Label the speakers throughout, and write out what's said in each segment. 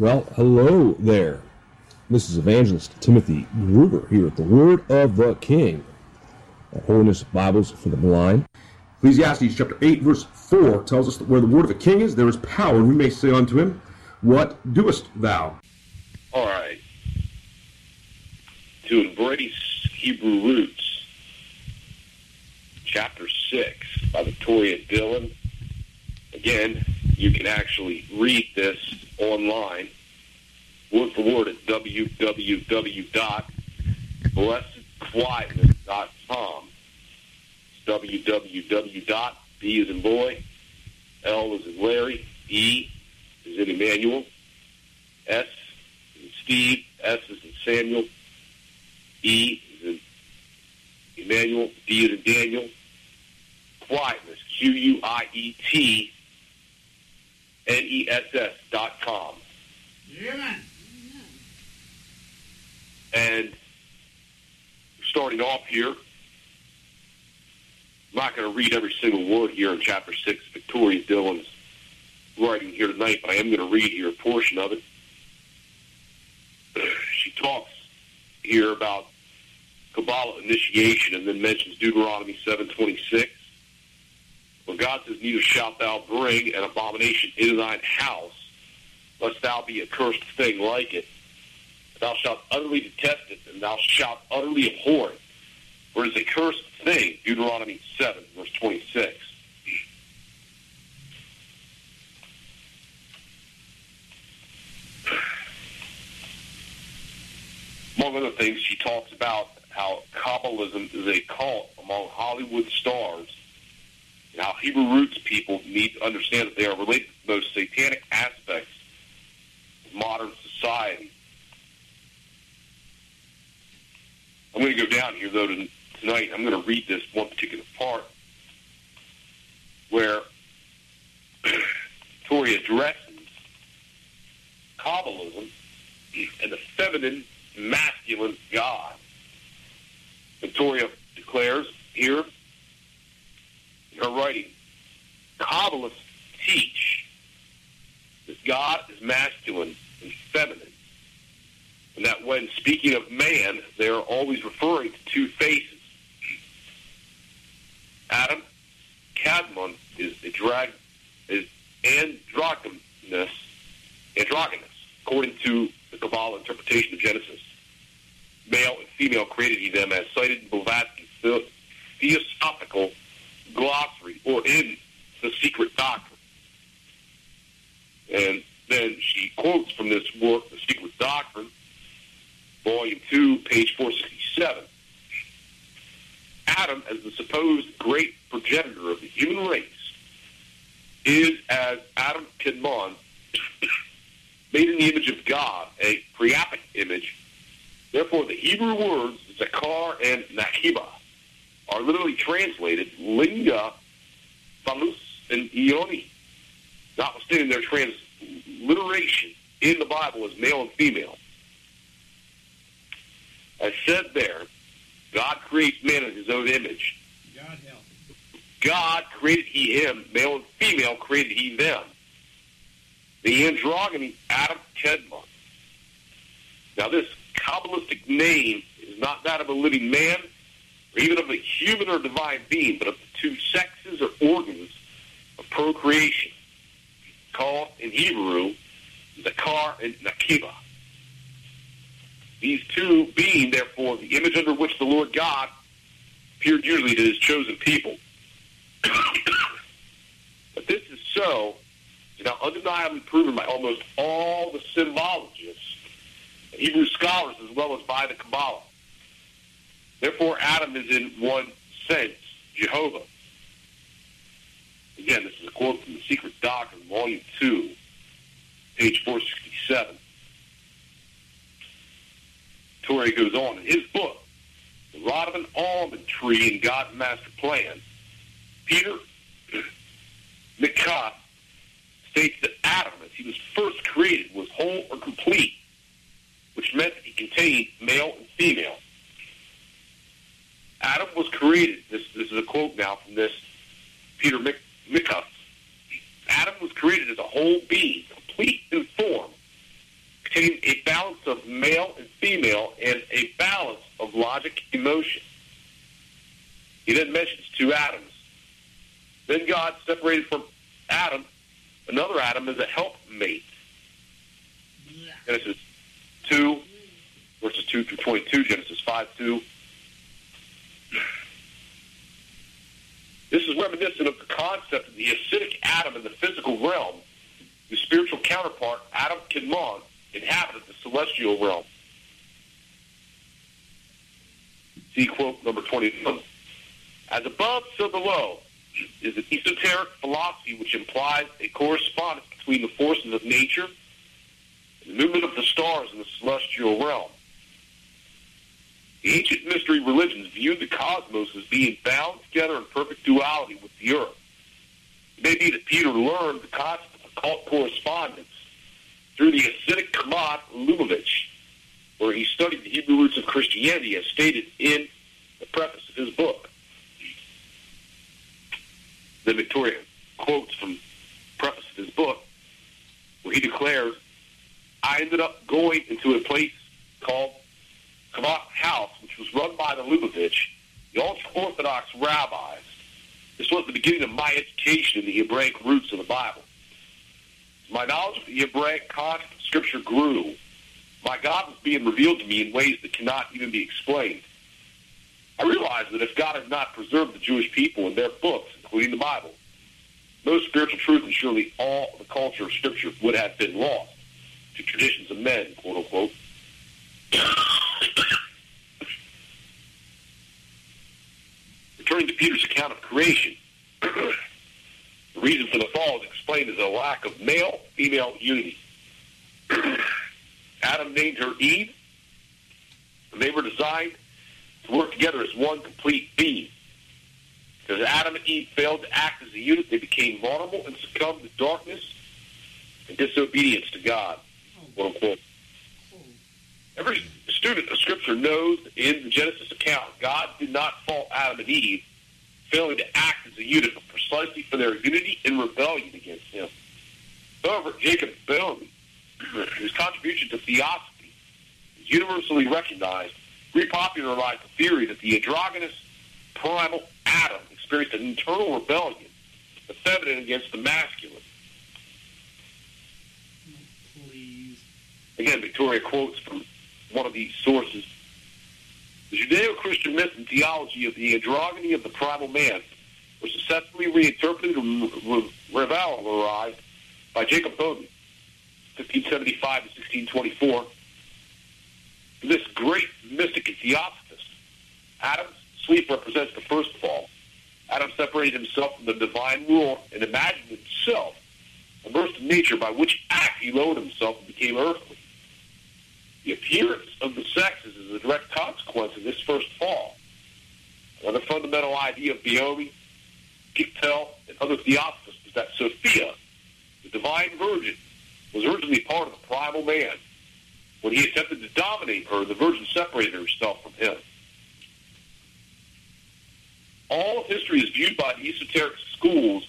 Speaker 1: Well, hello there. This is Evangelist Timothy Gruber here at the Word of the King at Holiness Bibles for the Blind. Ecclesiastes chapter 8, verse 4 tells us that where the Word of the King is, there is power. We may say unto him, What doest thou?
Speaker 2: All right. To embrace Hebrew roots, chapter 6 by Victoria Dillon. Again, you can actually read this online, word for word at www.blessedquietness.com. www.b as in boy, L is in Larry, E is in Emmanuel, S as in Steve, S is in Samuel, E is in Emmanuel, D is in Daniel, quietness, Q-U-I-E-T, N-E-S-S dot com.
Speaker 3: Amen.
Speaker 2: And starting off here, I'm not going to read every single word here in chapter 6, Victoria Dillon's writing here tonight, but I am going to read here a portion of it. She talks here about Kabbalah initiation and then mentions Deuteronomy 7.26, where God says, Neither shalt thou bring an abomination into thine house, lest thou be a cursed thing like it. Thou shalt utterly detest it, and thou shalt utterly abhor it. For it is a cursed thing, Deuteronomy 7, verse 26. Among other things, she talks about how Kabbalism is a cult among Hollywood stars, and how Hebrew roots people need to understand that they are related to the most satanic aspects of modern society. I'm going to go down here, though, to, tonight. I'm going to read this one particular part where Tori addresses Kabbalism and the feminine, masculine God. Victoria declares here her writing, Kabbalists teach that God is masculine and feminine, and that when speaking of man, they are always referring to two faces. Adam, Kadmon is a drag is androgynous, androgynous, according to the Kabbalah interpretation of Genesis. Male and female created he them as cited in the- Theosophical Glossary, or in The Secret Doctrine. And then she quotes from this work, The Secret Doctrine, Volume 2, page 467. Adam, as the supposed great progenitor of the human race, is as Adam Kedmon, made in the image of God, a priapic image. Therefore, the Hebrew words Zakar and Nakiba are literally translated Linga, Phallus, and Yoni, notwithstanding their transliteration in the Bible as male and female. As said there, God creates man in his own image.
Speaker 3: God help.
Speaker 2: God created he him, male and female created he them. The androgyny, Adam Kedmon. Now this Kabbalistic name is not that of a living man, or even of a human or divine being, but of the two sexes or organs of procreation, called in Hebrew Zakar and Nakiba. These two being, therefore, the image under which the Lord God appeared usually to his chosen people. but this is so, is now undeniably proven by almost all the symbologists, Hebrew scholars, as well as by the Kabbalah. Therefore, Adam is in one sense Jehovah. Again, this is a quote from the Secret Doctrine, Volume 2, page 467. Tori goes on in his book, The Rod of an Almond Tree in God's Master Plan. Peter McCott states that Adam, as he was first created, was whole or complete, which meant that he contained male and female. Adam was created, this, this is a quote now from this Peter Mc, McCuff. Adam was created as a whole being, complete in form, containing a balance of male and female and a balance of logic and emotion. He then mentions two Adams. Then God separated from Adam another Adam as a helpmate. Genesis 2, verses 2 through 22, Genesis 5, 2. This is reminiscent of the concept of the acidic Adam in the physical realm, whose spiritual counterpart, Adam Kidmon, inhabited the celestial realm. See quote number 21. As above, so below is an esoteric philosophy which implies a correspondence between the forces of nature and the movement of the stars in the celestial realm. Ancient mystery religions viewed the cosmos as being bound together in perfect duality with the earth. It may be that Peter learned the concept of occult correspondence through the Hasidic Chabad Lubavitch, where he studied the Hebrew roots of Christianity as stated in the preface of his book. Then Victoria quotes from the preface of his book, where he declares, I ended up going into a place called House, which was run by the Lubavitch, the ultra-Orthodox rabbis. This was the beginning of my education in the Hebraic roots of the Bible. My knowledge of the Hebraic concept of Scripture grew. My God was being revealed to me in ways that cannot even be explained. I realized that if God had not preserved the Jewish people and their books, including the Bible, no spiritual truth and surely all of the culture of Scripture would have been lost to traditions of men, quote unquote. Returning to Peter's account of creation, the reason for the fall is explained as a lack of male-female unity. Adam named her Eve, and they were designed to work together as one complete being. Because Adam and Eve failed to act as a unit, they became vulnerable and succumbed to darkness and disobedience to God, quote unquote. Every student of Scripture knows in the Genesis account, God did not fault Adam and Eve failing to act as a unit, precisely for their unity and rebellion against Him. However, Jacob Boehme, whose contribution to theosophy is universally recognized, repopularized the theory that the androgynous primal Adam experienced an internal rebellion, the feminine against the masculine.
Speaker 3: Please.
Speaker 2: Again, Victoria quotes from one of these sources. The Judeo-Christian myth and theology of the androgyny of the primal man was successfully reinterpreted and re- revalorized by Jacob Boehme, 1575 to 1624. This great mystic and theosophist, Adam's sleep represents the first fall. Adam separated himself from the divine rule and imagined himself immersed in nature, by which act he lowered himself and became earthly. The appearance of the sexes is a direct consequence of this first fall. Another fundamental idea of Boehme, Gichtel, and other theosophists is that Sophia, the divine virgin, was originally part of the primal man. When he attempted to dominate her, the virgin separated herself from him. All of history is viewed by the esoteric schools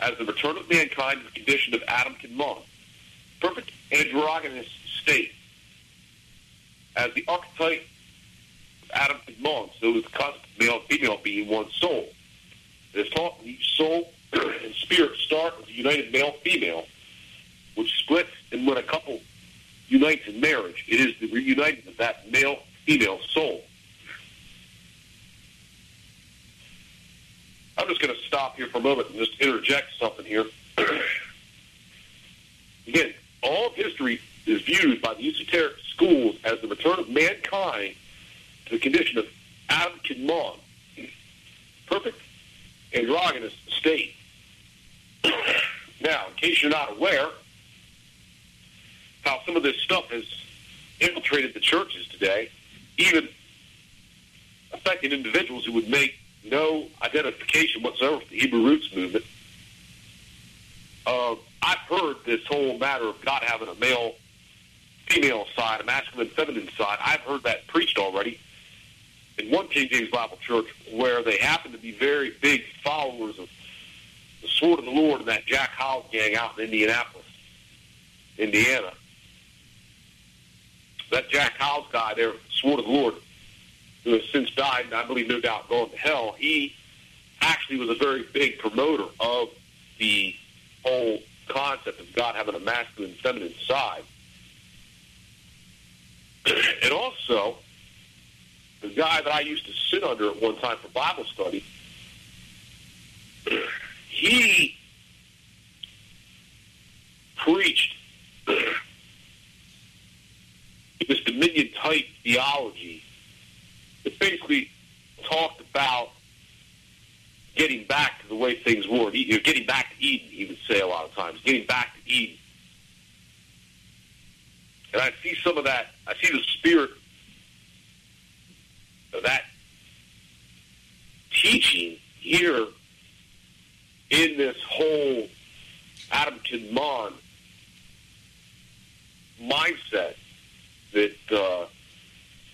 Speaker 2: as the return of mankind to the condition of Adam and Kidmon, perfect androgynous state. As the archetype Adam Kidmon, so is the concept male and female being one soul. Is that each soul and spirit start as a united male-female, which splits, and when a couple unites in marriage, it is the reuniting of that male-female soul. I'm just going to stop here for a moment and just interject something here. Again, all of history is viewed by the esoteric schools as the return of mankind to the condition of Adam Kidmon, perfect androgynous state. now, in case you're not aware, how some of this stuff has infiltrated the churches today, even affecting individuals who would make no identification whatsoever with the Hebrew roots movement. Uh, I've heard this whole matter of God having a male, female side, a masculine, feminine side. I've heard that preached already in one King James Bible church where they happen to be very big followers of the Sword of the Lord and that Jack Hyles gang out in Indianapolis, Indiana. that Jack Hyles guy there swore to the Lord, who has since died, and I believe no doubt gone to hell, he actually was a very big promoter of the whole concept of God having a masculine and feminine side. And also, the guy that I used to sit under at one time for Bible study, he preached this dominion type theology that basically talked about getting back to the way things were. You know, getting back to Eden, he would say a lot of times. Getting back to Eden. And I see some of that. I see the spirit of that teaching here in this whole Adam Kidman mindset that uh,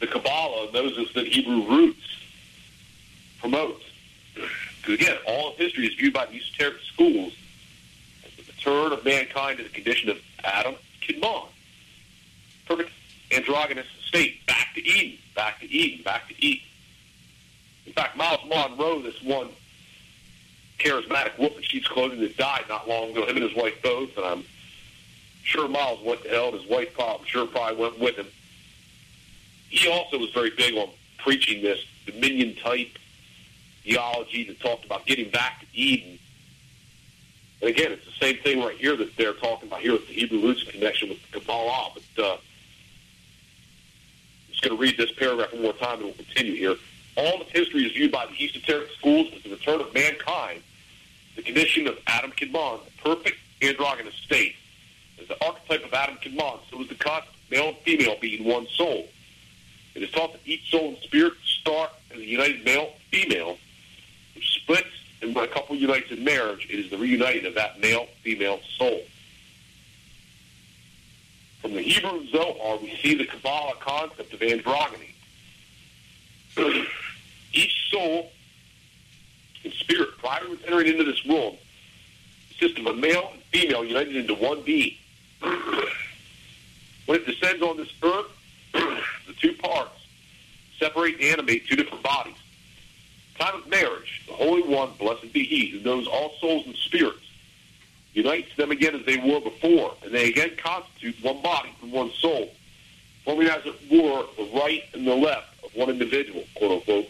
Speaker 2: the Kabbalah and those that Hebrew roots promotes. Because again, all of history is viewed by the esoteric schools as the return of mankind to the condition of Adam Kidman. Perfect androgynous state, back to Eden, back to Eden, back to Eden. In fact, Myles Munroe, this one charismatic wolf in sheep's clothing that died not long ago, him and his wife both, and I'm sure Myles went to hell, and his wife probably, sure probably went with him. He also was very big on preaching this dominion type theology that talked about getting back to Eden. And again, it's the same thing right here that they're talking about here with the Hebrew roots connection with the Kabbalah. But uh, going to read this paragraph one more time and we'll continue here. All of history is viewed by the esoteric schools as the return of mankind, the condition of Adam Kidman, the perfect androgynous state. As the archetype of Adam Kidman, so is the concept of male and female being one soul. It is taught that each soul and spirit start as a united male female, which splits, and when a couple unites in marriage, it is the reuniting of that male-female soul. From the Hebrew Zohar, we see the Kabbalah concept of androgyny. Each soul and spirit, prior to entering into this world, consists of male and female united into one being. when it descends on this earth, the two parts separate and animate two different bodies. Time of marriage, the Holy One, blessed be He, who knows all souls and spirits, unites them again as they were before, and they again constitute one body from one soul, forming as it were the right and the left of one individual, quote unquote.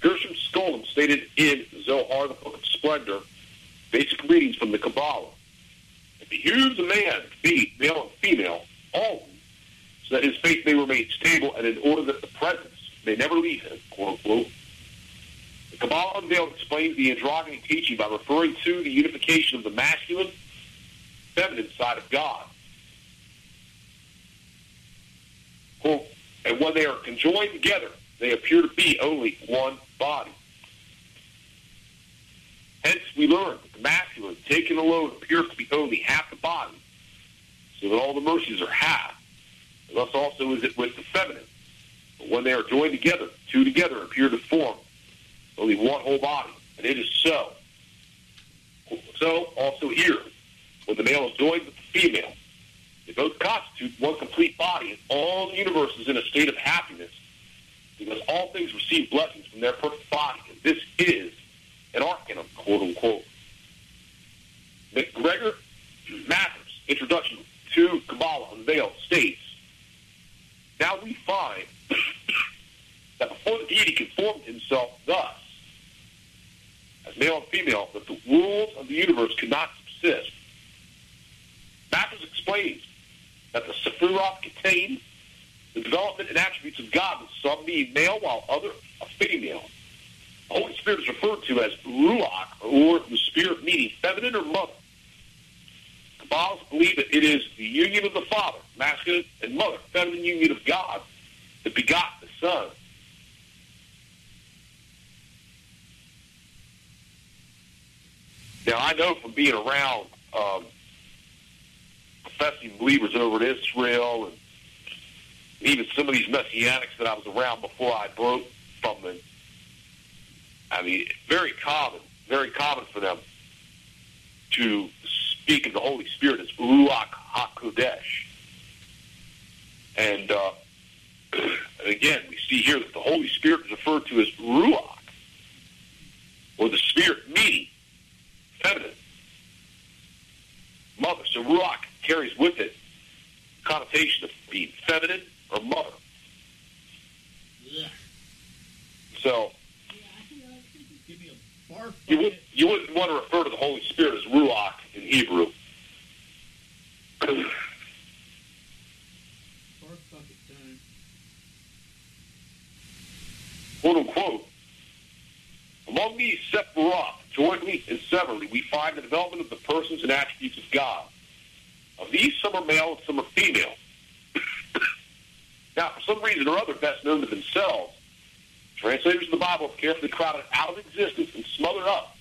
Speaker 2: Gershom Scholem stated in Zohar, the Book of Splendor, basic readings from the Kabbalah. It behooves a man to be male and female, always, so that his faith may remain stable and in order that the presence may never leave him, quote unquote. Unveiled explains the androgyny teaching by referring to the unification of the masculine, feminine side of God. Quote, and when they are conjoined together, they appear to be only one body. Hence, we learn that the masculine, taken alone, appears to be only half the body, so that all the mercies are half. And thus also is it with the feminine. But when they are joined together, two together appear to form only one whole body, and it is so. So, also here, when the male is joined with the female, they both constitute one complete body, and all the universe is in a state of happiness, because all things receive blessings from their perfect body, and this is an arcanum, quote unquote. MacGregor Mathers, introduction to Kabbalah Unveiled, states, Now we find that before the deity conformed himself thus, as male and female, that the rules of the universe could not subsist. Mathers explains that the Sephiroth contain the development and attributes of God, with some being male while other are female. The Holy Spirit is referred to as Ruach, or the Spirit meaning feminine or mother. Kabbalists believe that it is the union of the Father, masculine, and mother, feminine union of God, that begot the Son. Now, I know from being around um, professing believers over in Israel and even some of these messianics that I was around before I broke from them, I mean, very common, very common for them to speak of the Holy Spirit as Ruach HaKodesh. And, uh, again, we see here that the Holy Spirit is referred to as Ruach, or the Spirit meaning, feminine, mother. So Ruach carries with it connotation of being feminine or mother.
Speaker 3: Yeah.
Speaker 2: So
Speaker 3: Give me a barf
Speaker 2: you, would, you wouldn't want to refer to the Holy Spirit as Ruach in Hebrew.
Speaker 3: Barf bucket time.
Speaker 2: quote unquote, among these separate, we find the development of the persons and attributes of God. Of these, some are male and some are female. now, for some reason or other, best known to themselves, translators of the Bible have carefully crowded out of existence and smothered up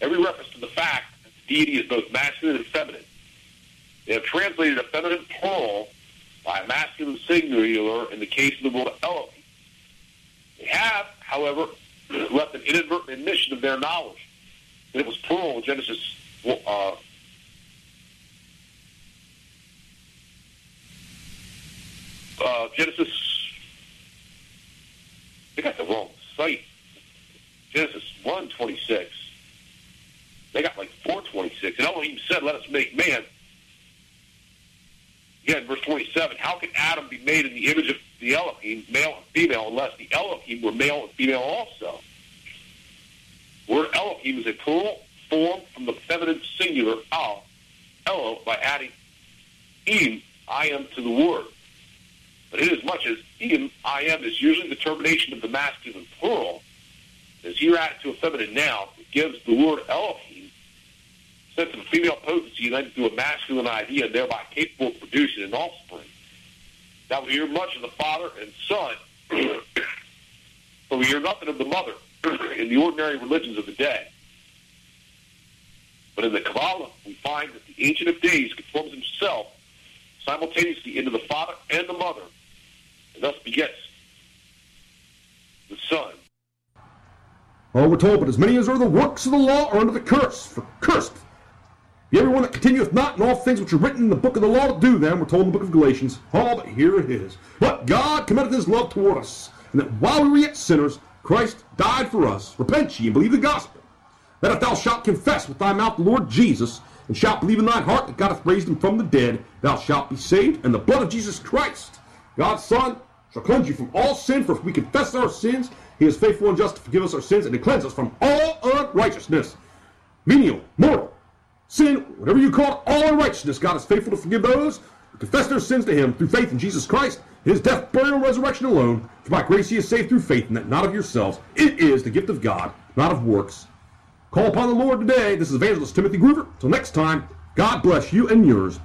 Speaker 2: every reference to the fact that the deity is both masculine and feminine. They have translated a feminine plural by a masculine singular in the case of the word Elohim. They have, however, left an inadvertent admission of their knowledge that it was plural Genesis uh, uh, Genesis. They got the wrong site. Genesis one twenty six. They got like four twenty six, and Elohim said, "Let us make man." Again, verse 27, how can Adam be made in the image of the Elohim, male and female, unless the Elohim were male and female also? Word Elohim is a plural form from the feminine singular al, Elo, by adding im, I am, to the word. But inasmuch as im, I am, is usually the termination of the masculine plural, as here added to a feminine noun, it gives the word Elohim sense of female potency united to a masculine idea thereby capable of producing an offspring. Now we hear much of the father and son, but we hear nothing of the mother in the ordinary religions of the day. But in the Kabbalah, we find that the Ancient of Days conforms himself simultaneously into the father and the mother, and thus begets the son.
Speaker 1: Oh, we're told, but as many as are the works of the law are under the curse. For cursed be everyone that continueth not in all things which are written in the book of the law to do them. We're told in the book of Galatians. Oh, but here it is. But God commendeth his love toward us, and that while we were yet sinners, Christ died for us. Repent ye and believe the gospel. That if thou shalt confess with thy mouth the Lord Jesus, and shalt believe in thine heart that God hath raised him from the dead, thou shalt be saved. And the blood of Jesus Christ, God's Son, shall cleanse you from all sin. For if we confess our sins, he is faithful and just to forgive us our sins and to cleanse us from all unrighteousness. Venial, mortal, sin, whatever you call it, all unrighteousness. God is faithful to forgive those who confess their sins to him through faith in Jesus Christ, his death, burial, and resurrection alone. For by grace he is saved through faith, and that not of yourselves. It is the gift of God, not of works. Call upon the Lord today. This is Evangelist Timothy Groover. Till next time, God bless you and yours.